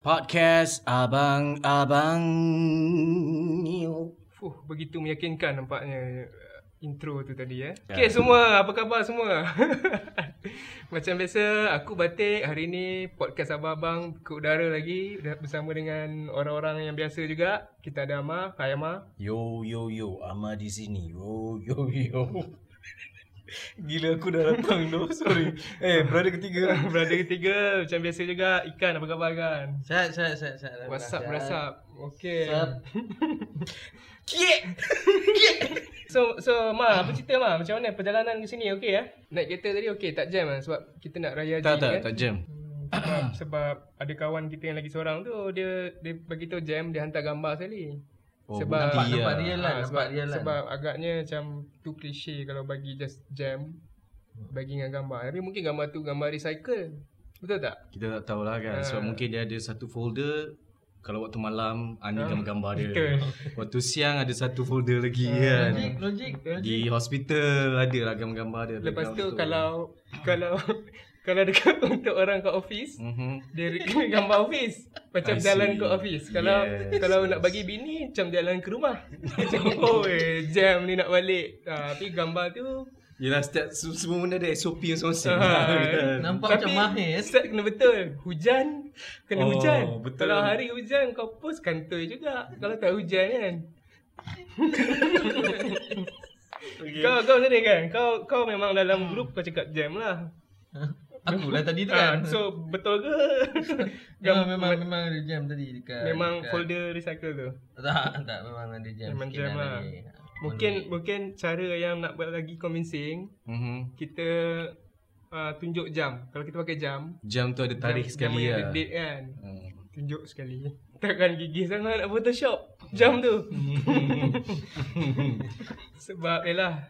Podcast Abang-Abang Fuh, begitu meyakinkan nampaknya uh, intro tu tadi eh. Okay semua, apa khabar semua? Macam biasa, aku Batik hari ni podcast abang-abang ke udara lagi bersama dengan orang-orang yang biasa juga. Kita ada Amar, Hai Amar. Yo yo yo Ama di sini Yo yo yo Gila aku dah datang tu Sorry Eh brother ketiga Brother ketiga, macam biasa juga. Ikan, apa khabar kan? Sihat, sihat, sihat, sihat. What's up, what's up? Okay. Kiek! Kiek! So, so Ma, apa cerita Ma? Macam mana perjalanan ke sini? Okey ya? Naik kereta tadi okey, tak jam lah sebab kita nak raya haji Tak tak kan? tak jam Hmm, sebab, sebab ada kawan kita yang lagi seorang tu dia dia bagi tahu jam dia hantar gambar sekali. Oh, sebab bukti Nampak, nampak lah. dia lah, Ah, nampak sebab, dia lah. sebab agaknya macam tu klise kalau bagi just jam bagi dengan gambar. Tapi mungkin gambar tu gambar recycle. Betul tak? Kita tak tahulah kan Sebab Ah. mungkin dia ada satu folder Kalau waktu malam ah, Ni Ah, gambar-gambar dia betul. Waktu siang ada satu folder lagi Ah, kan Logik, logik. Di hospital ada lah gambar-gambar dia Lepas tu background kalau kalau kalau dekat untuk orang kat office Mhm. dia kena gambar office macam I jalan see. ke office kalau Yes, kalau nak yes. bagi bini macam jalan ke rumah macam oh eh, jam ni nak balik ha, tapi gambar tu Yelah setiap se- semua benda ada SOP yang masing-masing Ah, kan? Nampak tapi macam mahir. set kena betul hujan kena Oh, hujan betul. kalau hari hujan kau post kantoi juga kalau tak hujan kan Okay. kau kau sendiri kan kau kau memang dalam grup kau cakap jam lah Aku lah tadi tu Ah, kan. so betul ke memang, memang, memang ada jam tadi dekat. memang dekat, folder recycle tu Tak, tak. Memang ada jam. Memang jam lah. tadi. Mungkin mungkin cara yang nak buat lagi convincing Mhm. kita uh, tunjuk jam. Kalau kita pakai jam, Jam tu ada tarikh jam, sekali jam yang lah ada date kan. Hmm. Tunjuk sekali. Takkan gigih sangat nak photoshop jam tu. Sebab yalah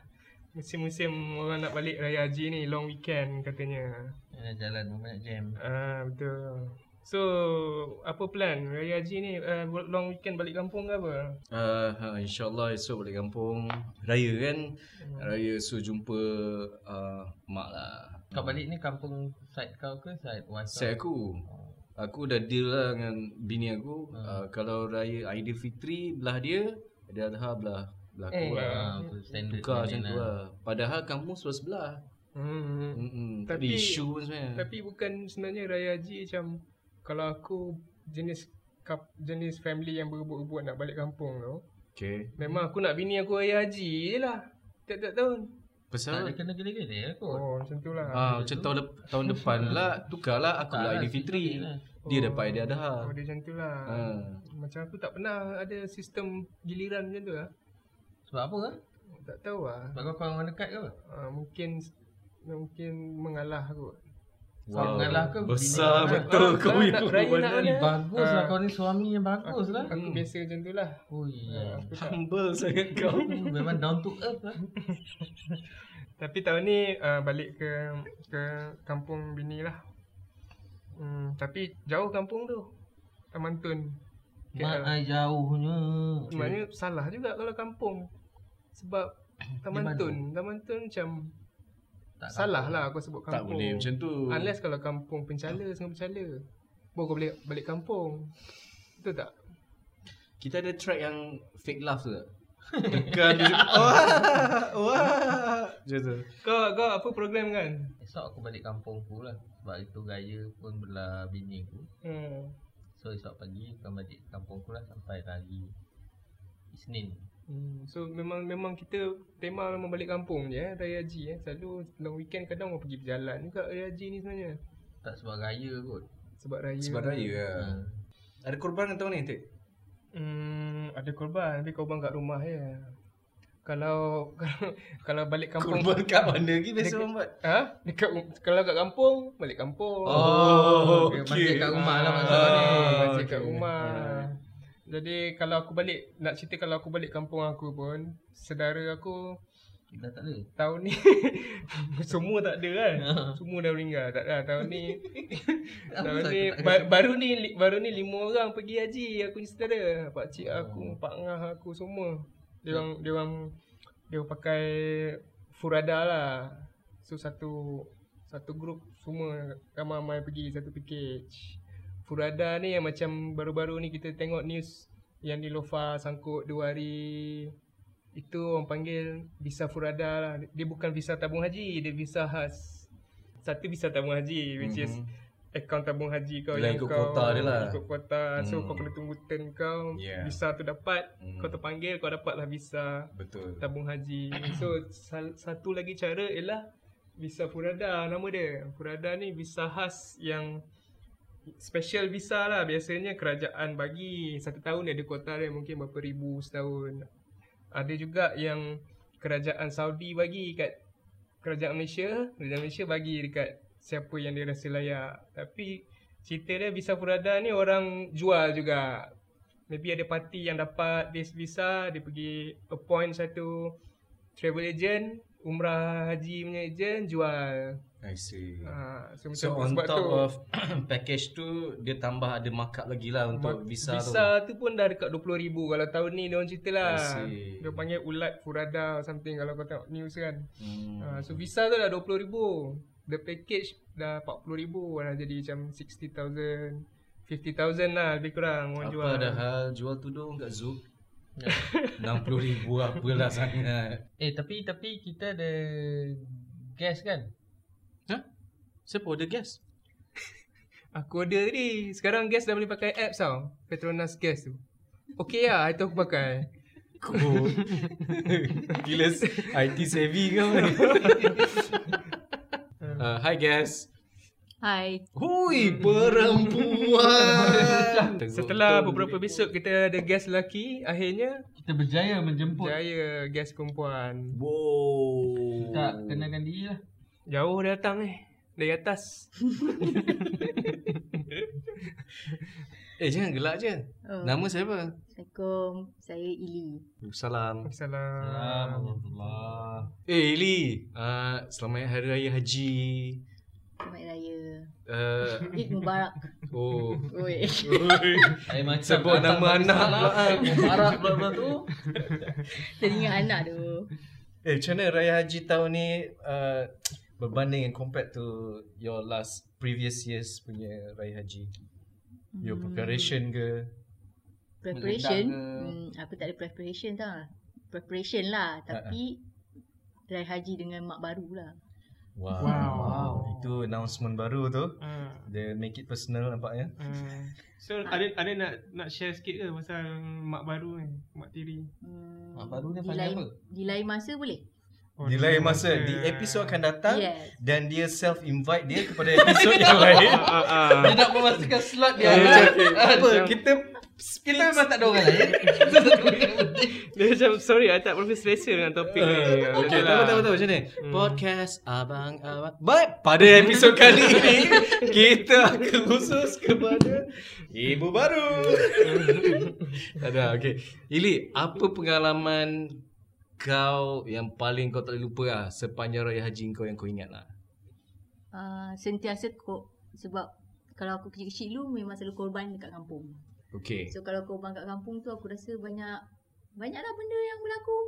musim-musim orang nak balik raya haji ni long weekend katanya. Ya, jalan banyak jam. Ah betul. So apa plan raya haji ni uh, long weekend balik kampung ke apa? Uh, ha, InsyaAllah esok balik kampung Raya kan Hmm. Raya so jumpa uh, Mak lah Kau balik ni kampung side kau ke side wife? Saya aku Oh. Aku dah deal lah dengan bini aku Hmm. uh, Kalau raya Aidilfitri belah dia Ada Adha belah belah aku Hmm. lah Ah, tu standard Tukar macam tu lah Padahal kampung sebelah-sebelah Hmm. Mm-mm. Tak Tapi- isu pun sebenarnya Tapi bukan sebenarnya raya haji macam kalau aku jenis kap, jenis family yang berebut-rebut nak balik kampung tu, Okay memang aku nak bini aku raya haji je lah. Tiap-tiap tahun. Tak Pasal ada kena gila-gila kot. Oh, macam tu lah. Ah, macam tahun, dep- tahun depan lah Tukarlah aku Tak belah lah, Aidilfitri sikit lah. Dia dapat Aidil Adha Oh, dia macam tu lah. Ah. Macam aku tak pernah ada sistem giliran macam tu lah. Sebab apa lah? Tak tahu lah. Sebab kau kawan dekat ke apa? Ah, mungkin mungkin mengalah kot. Kau mengalah ke? Besar bini betul Ah, kau ah, punya nak pengorbanan. mana? Bagus lah Ah. kau ni suami yang bagus lah. Aku biasa macam tu lah. Oh Ah, iya. aku tak Humble sangat kau Memang down to earth lah. Tapi tahun ni uh, balik ke ke kampung bini lah. Hmm, tapi jauh kampung tu. Taman Tun. Mak ai jauhnya. Sebenarnya salah juga kalau kampung. Sebab Taman Di Tun, Taman Tun macam Tak salah lah aku sebut Tak kampung. boleh macam tu Unless kalau kampung pencala, sungai pencala. Baru kau balik, balik kampung. Betul tak? Kita ada track yang fake laugh tu tak? Tekan dia Wah Wah Macam tu Kau kau apa program kan? Esok aku balik kampung aku lah. Sebab itu gaya pun belah bini aku. Hmm. So esok pagi aku akan balik kampung aku lah sampai hari Isnin. Hmm. So memang memang kita tema memang balik kampung je eh, raya haji eh. Selalu long weekend kadang orang pergi berjalan juga raya haji ni sebenarnya. Tak sebab raya kot. Sebab raya. Sebab raya lah Ha. Ada korban tahun ni Tik? Hmm, ada korban tapi korban kat rumah je. Kalau kalau, kalau balik kampung Korban kat mana lagi biasa orang buat? Ha? Dekat kalau kat kampung, balik kampung. Oh, okay. okey. Masjid kat rumah lah Ah, maksudnya ni. Masjid kat okey. rumah. Ah. Jadi kalau aku balik nak cerita kalau aku balik kampung aku pun, saudara aku Dah tak ada. tahun ni semua tak ada kan. semua dah meninggal. Tak ada tahun ni. tahun ni ba- baru ni li- baru ni lima orang pergi haji aku ni saudara. Pak cik aku, Oh. pak ngah aku semua. Dia orang dia orang dia orang pakai furada lah. So satu satu grup semua ramai-ramai pergi satu package. Furada ni yang macam baru-baru ni kita tengok news yang di Lofa sangkut dua hari itu orang panggil visa Furada lah. Dia bukan visa tabung haji, dia visa khas. Satu visa tabung haji which is Mhm. akaun tabung haji kau Yelah, yang ikut kau kuota dia lah. Ikut kuota. So Hmm. kau kena tunggu turn kau. Yeah. Visa tu dapat, Hmm. kau terpanggil kau dapatlah visa Betul. tabung haji. So sal- satu lagi cara ialah visa Furada nama dia. Furada ni visa khas yang special visa lah. Biasanya kerajaan bagi satu tahun ada kuota dia mungkin berapa ribu setahun. Ada juga yang kerajaan Saudi bagi kat kerajaan Malaysia. Kerajaan Malaysia bagi dekat siapa yang dia rasa layak. Tapi cerita dia visa Furada ni orang jual juga. Maybe ada parti yang dapat this visa, dia pergi appoint satu travel agent, umrah haji punya agent jual. I see. Ha, so, So on top tu, of package tu dia tambah ada markup lagi lah untuk ma- visa, visa tu. pun dah dekat 20,000 kalau tahun ni dia orang cerita lah. Dia panggil ulat furada or something kalau kau tengok news kan. tu. Hmm. Ha, so visa tu dah 20,000. The package dah 40,000 dah jadi macam 60,000. 50,000 lah lebih kurang orang Apa jual. ada hal jual tudung kat Zook? 60 ribu apalah sangat. Eh tapi tapi kita ada gas kan? Siapa order gas? Aku order tadi. Sekarang gas dah boleh pakai apps tau. Petronas gas tu. Okay lah, itu aku pakai. Cool. Gila IT savvy kau ni. uh, hi guys. Hai. Hui, perempuan. Setelah beberapa episod kita ada gas lelaki, akhirnya Kita berjaya menjemput. jaya gas perempuan. Wow. Tak kenalkan diri lah. Jauh dia datang ni. Dari atas. Eh jangan gelak je. Oh. Nama siapa? Assalamualaikum. Saya Ili. Salam. Salam. Alhamdulillah. Eh Ili, uh, selamat Hari Raya Haji. Selamat Raya. Uh, Eid Mubarak. oh. Oi. Saya macam Sebut nama anak pula. Mubarak pula tu. Teringat anak tu. Eh macam mana Raya Haji tahun ni uh, berbanding and compared to your last previous years punya Raya Haji? Your preparation ke? Preparation. Ke? Hmm, aku tak ada preparation tau. Preparation lah. Tapi Raya Haji dengan mak baru lah. Wow. Wow. Itu announcement baru tu. Ah, Dia make it personal nampaknya. ah. So ada ada nak nak share sikit ke pasal mak baru ni, mak tiri? Hmm, Mak baru ni panggil apa? Di lain masa boleh? Oh, Di lain masa di episod akan datang Yes. dan dia self invite dia kepada episod yang lain. Ah, ah. Dia nak memastikan slot dia. Eh, ada. macam- Apa kita Kita memang tak ada orang lain. Dia macam sorry I tak berapa selesa dengan topik ni. Uh, okay, Betul lah. tahu tahu tahu macam ni. Podcast abang abang. Baik, pada episod kali ini kita akan khusus kepada ibu baru. Ada, okay. Ili, apa pengalaman kau yang paling kau tak boleh lupa lah sepanjang raya haji kau yang kau ingat lah? Uh, sentiasa kok. Sebab kalau aku kecil-kecil dulu memang selalu korban dekat kampung. Okay. So kalau korban kat kampung tu aku rasa banyak banyaklah benda yang berlaku.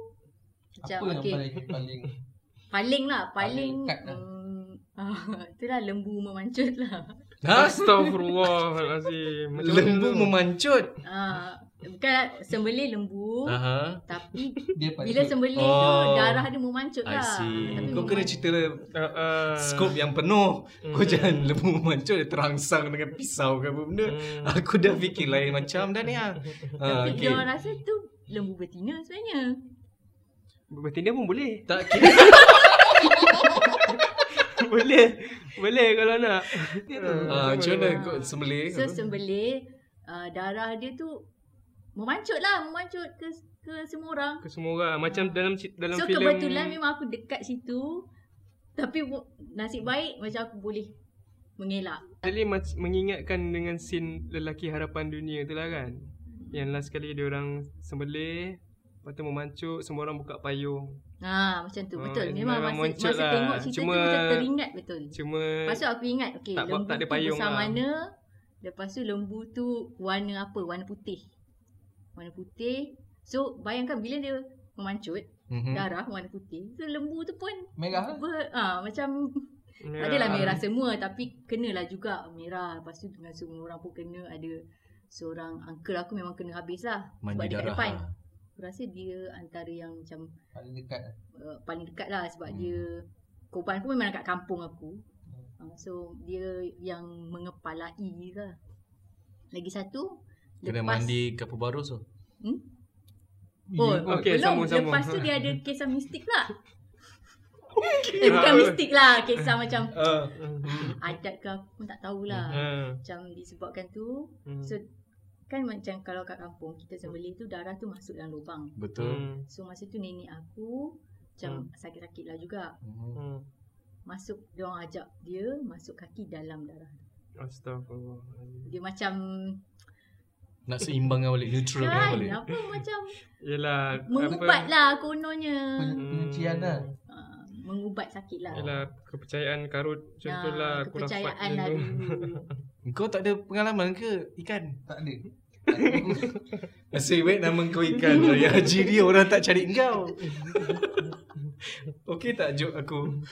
Macam Apa yang okey, paling paling paling lah, paling Paling kat lah. um, uh, itulah lembu memancut lah. Ha? Astagfirullahalazim. Lembu memancut. Uh, bukan sembelih lembu Aha. tapi dia bila sembelih Oh. tu darah dia memancut I lah. see. Tapi Kau kena meman- cerita Ah, ah. skop yang penuh. Kau Hmm. jangan lembu memancut dia terangsang dengan pisau ke apa benda. Hmm. Aku dah fikir lain macam dah ni ah. Ah, Tapi okay. dia orang rasa tu lembu betina sebenarnya. Betina pun boleh. Tak kira. boleh. Boleh kalau nak. Ah, macam mana kau sembelih? So sembelih uh, darah dia tu memancut lah, memancut ke ke semua orang. Ke semua orang. Macam dalam ci- dalam so filem. kebetulan memang aku dekat situ tapi nasib baik macam aku boleh mengelak. Actually mac- mengingatkan dengan scene lelaki harapan dunia tu lah kan. Yang last kali dia orang sembelih. Lepas tu memancut. Semua orang buka payung. Ha macam tu Ah, betul. memang Memang masa, masa lah. tengok cerita Cuma- tu macam teringat betul. Cuma. Lepas tu aku ingat okey tak- lembu tak ada tu payung besar lah. mana. Lepas tu lembu tu warna apa? Warna putih. Warna putih. So bayangkan bila dia memancut Mhm. darah warna putih. So lembu tu pun merah lah. ber, ah macam Merah. Adalah merah semua tapi kenalah juga merah. Lepas tu dengan semua orang pun kena ada seorang uncle aku memang kena habis lah. Sebab Mandi kat darah. depan. Aku rasa dia antara yang macam Paling dekat lah. uh, paling dekat lah sebab Hmm. hmm. dia korban pun memang dekat kampung aku. Uh, so dia yang mengepalai lah. Lagi satu Kena lepas- mandi kapal baru tu. Hmm? Oh, kot. Okey, belum. sambung, sambung. Lepas tu dia ada kisah mistik pula. eh bukan mistik lah. Kisah macam Uh, adat ke aku pun tak tahulah. Hmm. Macam disebabkan tu. Hmm. So kan macam kalau kat kampung kita sembelih tu darah tu masuk dalam lubang. betul. Hmm. So masa tu nenek aku macam sakit-sakit lah juga. Hmm. Hmm. Masuk dia orang ajak dia masuk kaki dalam darah. Astagfirullah. Dia macam Nak seimbangkan balik, neutralkan kan balik. apa macam Yelah mengubat lah kononnya. Pen- Penyucian lah. Uh, mengubat sakit lah. Yelah kepercayaan karut contohlah Nah, kepercayaan lah tu. dulu. Kau tak ada pengalaman ke ikan? Tak ada. Nasib baik nama kau ikan lah. Yang haji dia orang tak cari kau. Okey tak joke aku?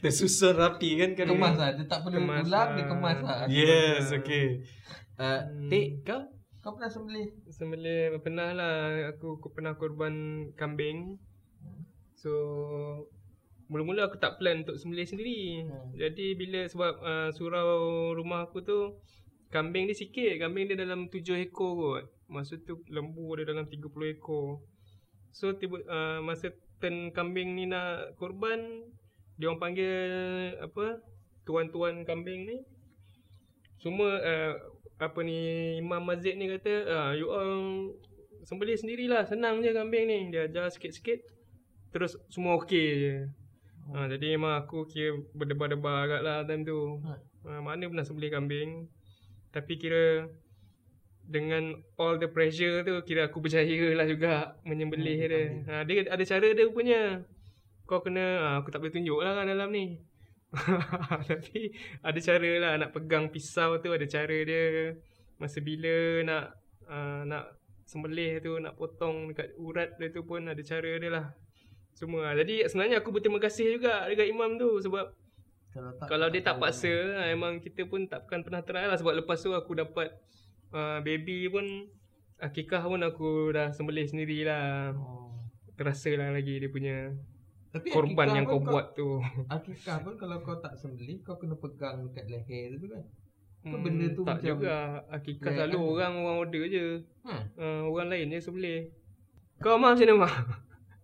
Tersusun rapi kan kan? Kemas lah. Dia tak perlu Kemas ulang, lah. dia kemas lah. Yes, okay. Uh, Hmm. Tik, kau? Kau pernah sembelih? Sembelih pernah lah aku, aku pernah korban kambing. So mula-mula aku tak plan untuk sembelih sendiri. Hmm. Jadi bila sebab uh, surau rumah aku tu kambing dia sikit, kambing dia dalam 7 ekor kot. Masa tu lembu ada dalam 30 ekor. So tiba uh, masa turn kambing ni nak korban, dia orang panggil apa? Tuan-tuan kambing ni. Semua uh, apa ni Imam Mazid ni kata, ah you all sembelih sendirilah, senang je kambing ni. Dia ajar sikit-sikit terus semua okey je. Ha, jadi memang aku kira berdebar-debar agak lah time tu. Ha, mana pernah sembelih kambing. Tapi kira dengan all the pressure tu kira aku berjaya lah juga menyembelih Hmm, dia. Ha, dia ada cara dia rupanya. Kau kena, ha, aku tak boleh tunjuk lah kat dalam ni. Tapi ada cara lah nak pegang pisau tu ada cara dia. Masa bila nak uh, nak sembelih tu nak potong dekat urat dia tu pun ada cara dia lah. Semua. Jadi sebenarnya aku berterima kasih juga dekat imam tu sebab Kalau, tak, kalau dia tak paksa ah, memang kita pun takkan pernah try lah sebab lepas tu aku dapat uh, baby pun akikah pun aku dah sembelih sendirilah. Oh. Terasa lah lagi dia punya Tapi korban yang pun kau buat tu. Akikah pun kalau kau tak sembelih, kau kena pegang dekat leher tu kan. Kau Hmm, benda tu tak macam- juga. Akikah Ya, selalu kan? orang orang order je. Ha. Uh, orang lain je sembelih. Kau mah macam mana mah?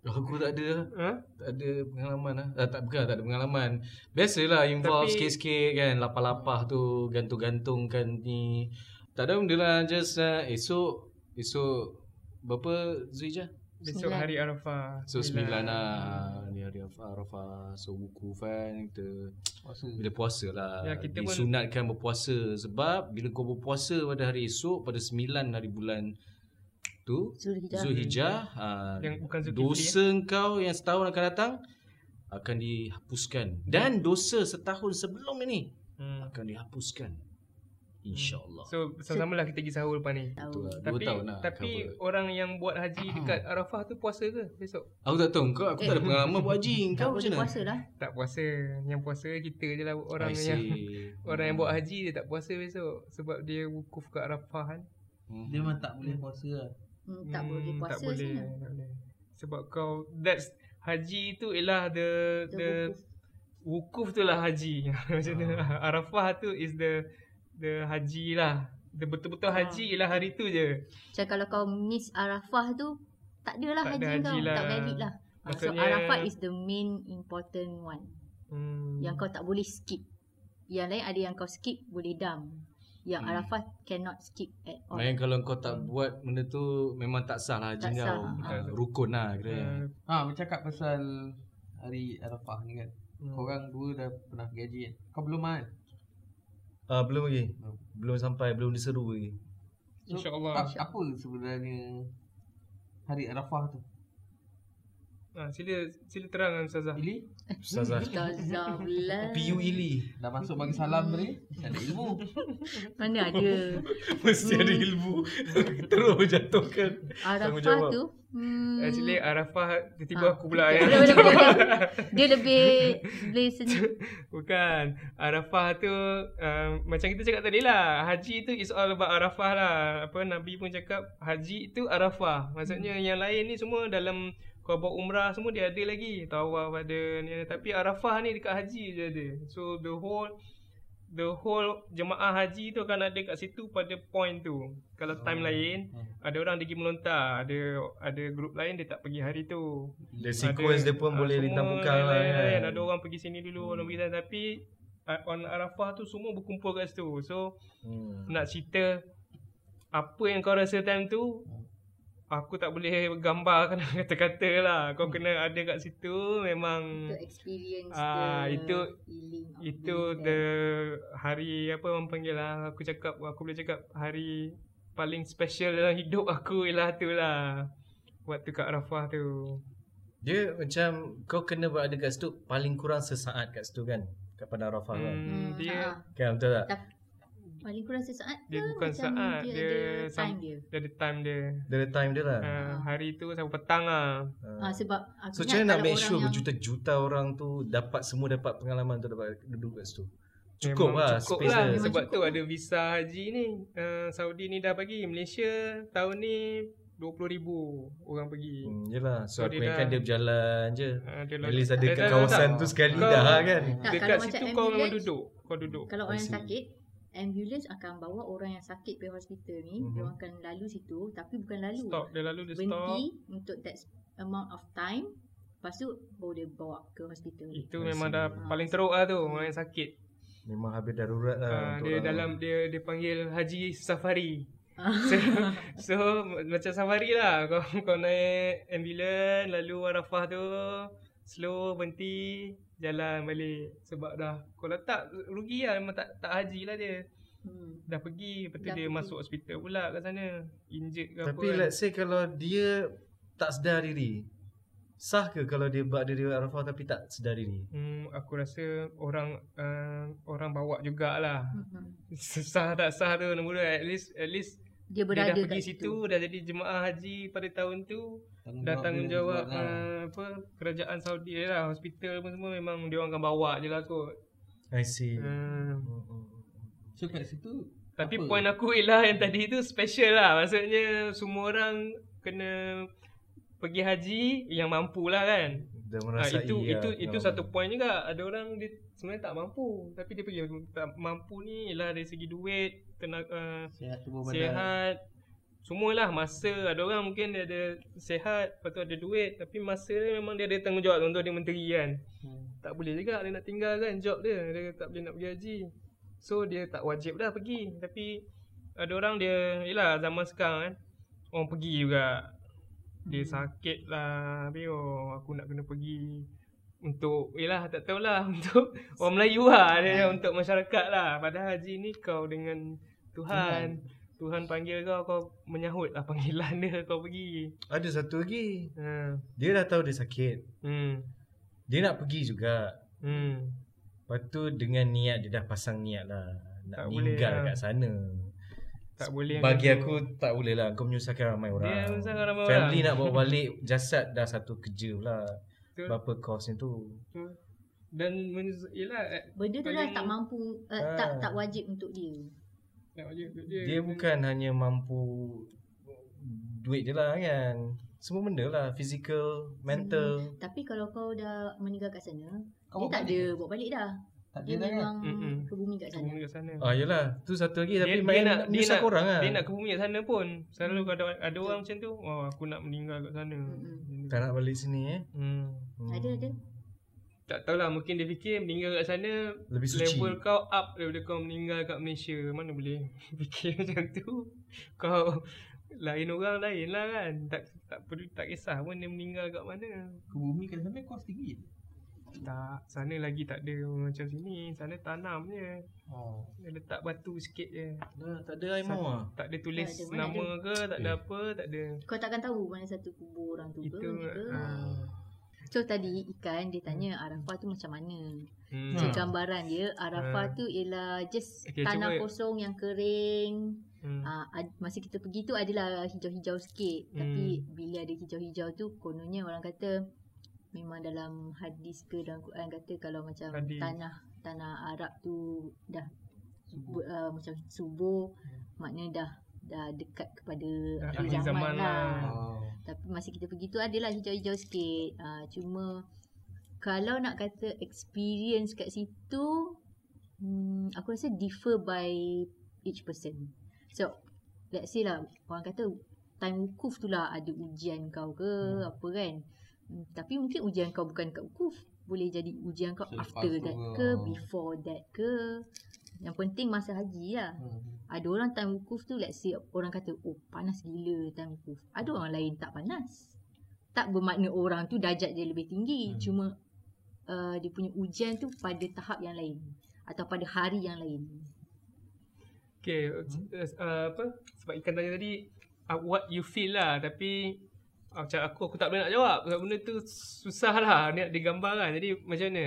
Aku tak ada. Ha? Tak ada pengalaman lah. Ah, tak, bukan tak ada pengalaman. Biasalah involve Tapi- sikit-sikit kan. Lapah-lapah tu. Gantung-gantungkan ni. Tak ada benda lah. Just uh, esok. Esok. Berapa Zuijah? Besok hari Arafah. So sembilan lah. Ni hari Arafah. Arafah. So wukuf kan. Kita Puasa. bila puasa lah. Ya, kita pun- Disunatkan berpuasa. Sebab bila kau berpuasa pada hari esok. Pada sembilan hari bulan tu. Zulhijjah. Zulhijjah. Uh, Yang bukan Zulkifli, dosa kau yang setahun akan datang. Akan dihapuskan. Dan dosa setahun sebelum ini. Hmm. Akan dihapuskan. InsyaAllah. So sama-sama lah kita pergi sahur lepas ni. Tu Tahu. lah. Tapi tahun lah tapi cover. orang yang buat haji dekat Arafah tu puasa ke besok? Aku tak tahu kau aku tak ada pengalaman buat haji. Kau macam mana? puasa lah. Tak puasa. Yang puasa kita je lah orang I yang orang yang buat haji dia tak puasa besok sebab dia wukuf kat Arafah kan. Hmm. Dia memang tak boleh puasa lah. Hmm, tak boleh Hmm, puasa tak boleh, sana. tak boleh. Sebab kau that's haji tu ialah the Kita the wukuf. wukuf tu lah haji. Macam tu lah. Arafah tu is the the haji lah. The betul-betul Ah. haji ialah hari tu je. Macam kalau kau miss Arafah tu, tak ada lah Tak haji, ada haji kau. lah. Tak valid lah. Ah, so Maksudnya- Arafah is the main important one. Hmm. Yang kau tak boleh skip. Yang lain ada yang kau skip boleh dam. Yang Hmm. Arafah cannot skip at all. Main kalau kau tak buat benda tu memang tak sah lah haji Tak kau. sah. Ah, Rukun lah kira. Uh, Ha, bercakap pasal hari Arafah ni kan. hmm. Korang dua dah pernah pergi haji kan? Kau belum kan? Ah belum lagi. Belum sampai, belum diseru lagi. So, InsyaAllah. ap- Apa sebenarnya hari Arafah tu? Ha, sila sila terangkan Ustazah. Ili Ustazah. Ustazah pula. PU Ili. dah masuk bagi salam tadi. Tak ada ilmu. Mana ada. Mesti ada ilmu. Terus jatuhkan. Arafah tu. Hmm. Actually Arafah tiba-tiba Ah. aku pula Boleh, yang boleh, boleh, boleh. Dia lebih boleh seni. Bukan Arafah tu uh, Macam kita cakap tadi lah Haji tu is all about Arafah lah Apa Nabi pun cakap Haji tu Arafah Maksudnya yang lain ni semua dalam Kau buat umrah semua dia ada lagi Tawaf ada ni ada. Tapi Arafah ni dekat Haji je ada So the whole The whole jemaah haji tu akan ada kat situ pada point tu Kalau time lain Ada orang pergi melontar Ada ada grup lain dia tak pergi hari tu The sequence dia pun ah, boleh lintang bukang lah lain-lain. kan. Ada orang pergi sini dulu, orang pergi sana tapi on Arafah tu semua berkumpul kat situ. So Hmm. nak cerita apa yang kau rasa time tu aku tak boleh gambarkan dengan kata-kata lah. Kau kena ada kat situ memang Untuk experience Ah, the itu- feeling itu the hari apa orang panggil lah aku cakap aku boleh cakap hari paling special dalam hidup aku ialah tu lah waktu kat Arafah tu. Dia macam kau kena berada kat situ paling kurang sesaat kat situ kan. Kat Padang Arafah kan. Hmm, Hmm, dia ha. Kan betul tak? Paling kurang sesaat Dia ke bukan macam saat, dia, dia ada sam- time dia. dia ada time dia. Dia ada time dia lah. Uh, hari tu sampai petang lah. Ah, sebab aku So ingat macam mana nak make orang sure yang- berjuta-juta orang tu dapat semua dapat pengalaman tu dapat duduk kat situ. Cukup Memang lah cukup space lah. dia. Sebab cukup tu ada visa haji ni. Uh, Saudi ni dah bagi. Malaysia tahun ni 20,000 orang pergi. Hmm, yelah. So, So, aku dia ingatkan dah- dia berjalan je. Uh, dia At least ada dia kat dah- kawasan tak. tu sekali Kau- dah kan. Tak, Dekat kalau situ macam kau memang duduk. Kau duduk. Kalau orang sakit, ambulans akan bawa orang yang sakit pergi hospital ni, Mhm. dia orang akan lalu situ tapi bukan lalu. Stop. Dia lalu dia stop. Berhenti untuk that amount of time. Lepas tu baru dia bawa ke hospital. Itu I memang dah paling teruk lah tu. Orang yang sakit. Memang habis darurat lah. Uh, untuk dia orang. dalam dia dia panggil haji safari. Ah. So, so macam safari lah kau kau naik ambulans lalu Arafah tu slow berhenti jalan balik sebab dah kalau tak rugi lah memang tak tak haji lah dia Hmm. dah pergi lepas tu Dah dia pergi. masuk hospital pula kat sana injured ke Tapi apa kan. let's say kalau dia tak sedar diri. Sah ke kalau dia buat diri Arafah tapi tak sedar diri? hmm, aku rasa orang uh, orang bawa jugalah Mhm. sah tak sah tu nombor dua at least at least Dia dia berada dah pergi situ dah jadi jemaah haji pada tahun tu dah dia tanggungjawab lah. uh, apa kerajaan Saudi dia lah hospital pun semua memang dia orang akan bawa je lah kot. I see. Uh. So kat situ tapi apa? point aku ialah yang tadi tu special lah. Maksudnya semua orang kena pergi haji yang mampu lah kan. Dia Ha, merasai itu lah itu itu pengalaman. satu point juga. Ada orang dia sebenarnya tak mampu tapi dia pergi tak mampu ni ialah dari segi duit, tenaga uh, sihat tubuh badan. sihat. Semualah masa. Ada orang mungkin dia ada Sihat Lepas tu ada duit Tapi masa dia memang dia ada tanggungjawab. Contoh dia menteri kan. Hmm. Tak boleh juga dia nak tinggalkan job dia. Dia tak boleh nak pergi haji. So dia tak wajib dah pergi. Tapi Ada orang dia Yelah zaman sekarang kan Orang pergi juga. Dia sakit lah. Habis oh aku nak kena pergi untuk Yelah tak tahulah Untuk orang Melayu lah. Dia, Untuk masyarakat lah. Padahal haji ni kau dengan Tuhan Tuhan panggil kau Kau menyahut lah panggilan dia Kau pergi Ada satu lagi. ha. Dia dah tahu dia sakit. hmm. Dia nak pergi juga. Hmm. Lepas tu dengan niat dia dah pasang niat lah. Nak Tak boleh tinggal lah. kat sana. Tak boleh Bagi aku tak boleh lah. Kau menyusahkan ramai orang. Dia menyusahkan ramai Family orang. nak bawa balik jasad dah satu kerja pula. Betul. Berapa kosnya tu. Betul. Dan menyus- Yelah eh, Benda tu dah Paling- tak mampu uh, Ah. tak tak wajib untuk dia. Dia Dia bukan hanya mampu duit je lah kan. Semua benda lah. Physical, mental. Tapi kalau kau dah meninggal kat sana, Kau dia tak balik ada bawa balik dah. Tak Dia kan? memang Mm-mm. ke bumi kat sana. Turun kat sana Ah yelah. Tu satu lagi. Tapi dia, main dia nak dia nak, korang lah. dia nak ke bumi kat sana pun Selalu ada, ada orang macam tu Oh aku nak meninggal kat sana Mm-mm. Tak nak balik sini eh. hmm. Hmm. Ada ada. Tak tahulah mungkin dia fikir meninggal kat sana Lebih suci. Level kau up daripada kau meninggal kat Malaysia Mana boleh fikir macam tu Kau lain orang lain lah kan Tak tak perlu tak kisah pun dia meninggal kat mana Ke bumi kat sana kos tinggi. Tak sana lagi tak ada macam sini Sana tanam je Oh. Dia letak batu sikit je Dah, tak ada air mau ah. Tak ada tulis Tak ada, nama ke Tak ada Eh. apa Tak ada Kau takkan tahu mana satu kubur orang tu Itu ke. ke. ah, So tadi ikan dia tanya Arafah tu macam mana. Hmm. So gambaran dia Arafah Hmm. tu ialah just Okay, tanah cuba- kosong yang kering. Hmm. Ah, ad, masa kita pergi tu adalah hijau-hijau sikit. Hmm. Tapi bila ada hijau-hijau tu kononnya orang kata memang dalam hadis ke dalam Quran kata kalau macam Hadis. tanah tanah Arab tu dah bu- uh, macam subur maknanya dah dah dekat kepada akhir zaman zaman, lah. lah. Oh. Tapi masa kita pergi tu adalah hijau-hijau sikit. Uh, cuma kalau nak kata experience kat situ hmm, aku rasa differ by each person. So let's say lah orang kata time wukuf tu lah ada ujian kau ke hmm. apa kan. Hmm, tapi mungkin ujian kau bukan kat wukuf. Boleh jadi ujian kau Selepas after tu that ke. ke, before that ke. Yang penting masa haji lah. Hmm. Ada orang time wukuf tu let's say orang kata oh panas gila time wukuf. Ada orang lain tak panas. Tak bermakna orang tu darjat dia lebih tinggi. Hmm. Cuma uh, dia punya ujian tu pada tahap yang lain. Atau pada hari yang lain. Okay, uh, uh, apa? Sebab ikan tanya tadi uh, what you feel lah tapi uh, macam aku aku tak boleh nak jawab sebab benda tu susah lah nak digambarkan. Jadi macam mana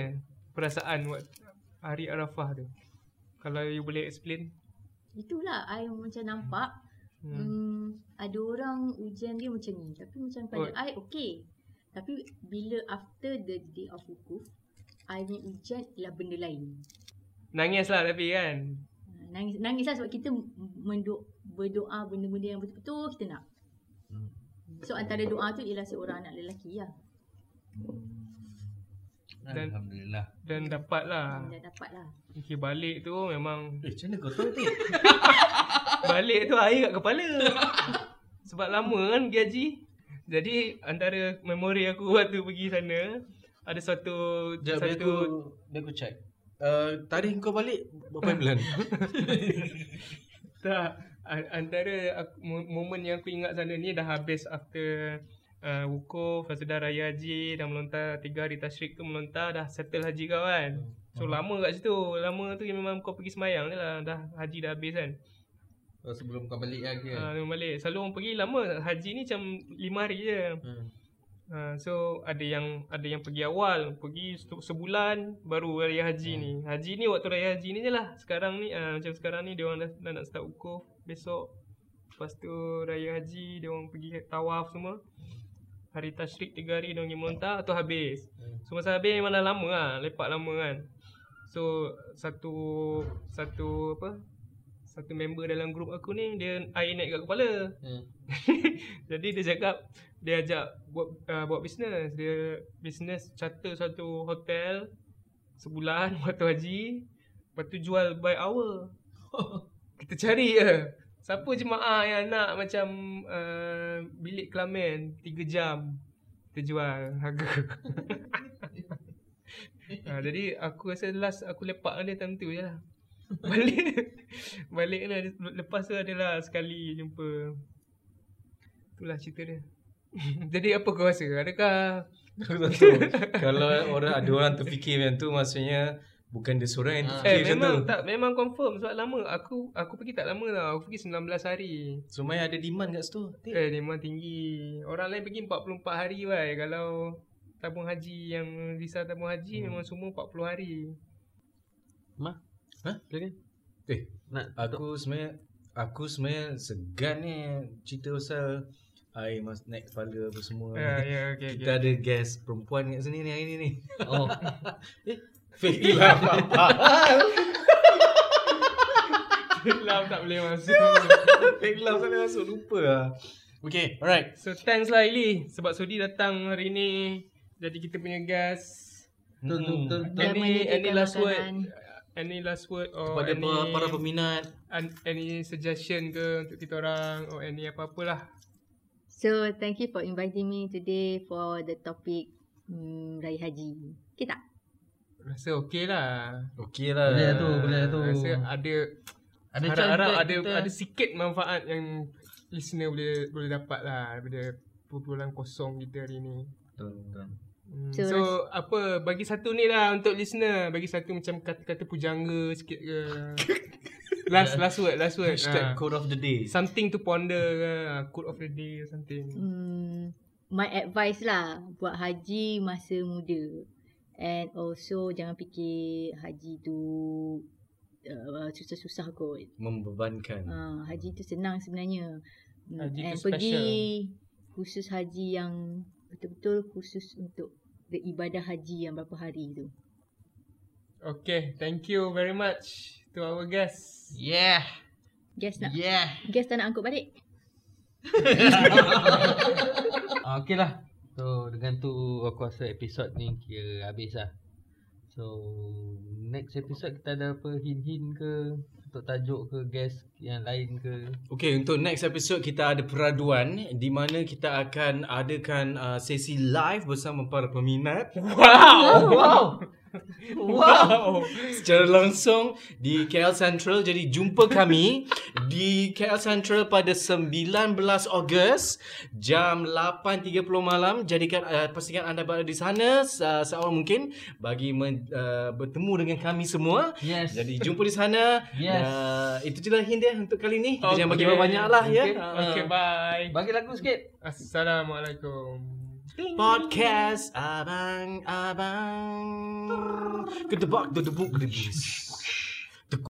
perasaan waktu hari Arafah tu? Kalau you boleh explain. Itulah I macam nampak Hmm. hmm, ada orang ujian dia macam ni. Tapi macam pada Oh. I okay. Tapi bila after the day of wukuf, I punya ujian ialah benda lain. Nangis lah tapi kan. Nangis nangis lah sebab kita menduk, berdoa benda-benda yang betul-betul kita nak. Hmm. So antara doa tu ialah seorang anak lelaki lah. Dan- Alhamdulillah. Dan dapat lah. Dah dapat lah. Okay, balik tu memang Eh, macam mana kau tahu tu? Balik tu air kat kepala Sebab lama kan pergi haji Jadi antara memori aku waktu pergi sana Ada satu Sekejap, biar satu aku, biar aku check. Uh, tarikh kau balik berapa bulan? tak antara aku, mo- momen yang aku ingat sana ni dah habis after uh, wukuf Lepas tu dah raya haji Dah melontar tiga hari tasyrik tu melontar Dah settle haji kau kan So lama kat situ Lama tu memang kau pergi semayang je lah Dah haji dah habis kan Oh, sebelum kau balik lagi kan? uh, balik Selalu orang pergi lama Haji ni macam lima hari je Hmm. Ha, so ada yang ada yang pergi awal, pergi se- sebulan baru raya haji ni. Haji ni waktu raya haji ni je lah. Sekarang ni uh, macam sekarang ni dia orang dah, dah nak start wukuf besok. Lepas tu raya haji dia orang pergi tawaf semua. Hari tasyrik 3 hari dia pergi melontar tu habis. So masa habis memang dah lama lah, lepak lama kan. So satu satu apa? Satu member dalam grup aku ni dia air naik kat kepala. Hmm. Jadi dia cakap dia ajak buat uh, buat bisnes. Dia bisnes charter satu hotel sebulan waktu haji. Lepas tu jual by hour. Kita cari je. Siapa jemaah yang nak macam uh, bilik kelamin 3 jam. Kita jual harga. ha, jadi aku rasa last aku lepak dia time tu je lah. Balik Balik lah Lepas tu adalah sekali jumpa Itulah cerita dia Jadi apa kau rasa? Adakah. Kalau orang ada orang terfikir macam tu maksudnya bukan dia seorang yang terfikir Eh macam memang tu. tak Memang confirm Sebab lama Aku aku pergi tak lama tau Aku pergi 19 hari Semua ada demand kat situ. Eh memang tinggi Orang lain pergi 44 hari wai Kalau tabung haji yang visa tabung haji Hmm. memang semua 40 hari Ha? Silakan. Eh, Nak aku sebenarnya aku sebenarnya segan ni cerita pasal air mas naik kepala apa semua. Ya ya okey okey. Kita ada guest perempuan kat sini ni hari ni ni. Oh, Fake lah apa. Lam tak boleh masuk love tak boleh masuk lupa lah. Okay, alright. So thanks lah Ili Sebab Sudi datang hari ni Jadi kita punya guest betul betul betul. betul. Dan Any, any last word makanan. Any last word Or Kepada any, para, para peminat an- Any suggestion ke Untuk kita orang Or any apa-apalah So thank you for inviting me today for the topic hmm, Raya Haji. Okay tak? Rasa okey lah. Okay lah. Boleh lah tu, boleh lah tu. Rasa ada Ada Harap-harap chance ada, kita- ada sikit manfaat yang Listener boleh boleh dapat lah Daripada perbualan kosong kita hari ni. Betul betul. Hmm, So, so, apa bagi satu ni lah untuk listener. Bagi satu macam kata-kata pujangga sikit ke. Last last word last word. Hashtag ha. code of the day. Something to ponder ke ha, quote of the day or something. Hmm, my advice lah buat haji masa muda. And also jangan fikir haji tu uh, susah-susah kot. Membebankan. Uh, haji tu senang sebenarnya. Haji tu And special. pergi khusus haji yang betul-betul khusus untuk beribadah haji yang berapa hari tu. Okay, thank you very much to our guests. Yeah. Guess nak Yeah. guess tak nak angkut balik? Ah, okay lah. So dengan tu aku rasa episod ni kira habis lah. So next episode kita ada apa hint-hint ke untuk tajuk ke guest yang lain ke. Okay, untuk next episode kita ada peraduan di mana kita akan adakan uh, sesi live bersama para peminat Wow! Wow. Wow! secara langsung di KL Central. Jadi jumpa kami di KL Central pada 19 Ogos jam 8.30 malam. Jadikan uh, pastikan anda berada di sana uh, seawal mungkin bagi men, uh, bertemu dengan kami semua. Yes. Jadi jumpa di sana. Yes. Uh, itu je lah hint dia untuk kali ni. Kita Okay. jangan bagi banyak lah ya. Okay. Uh, Okay, bye. Bagi lagu sikit. Assalamualaikum. Podcast Abang Abang. Gedebak gedebuk gedebis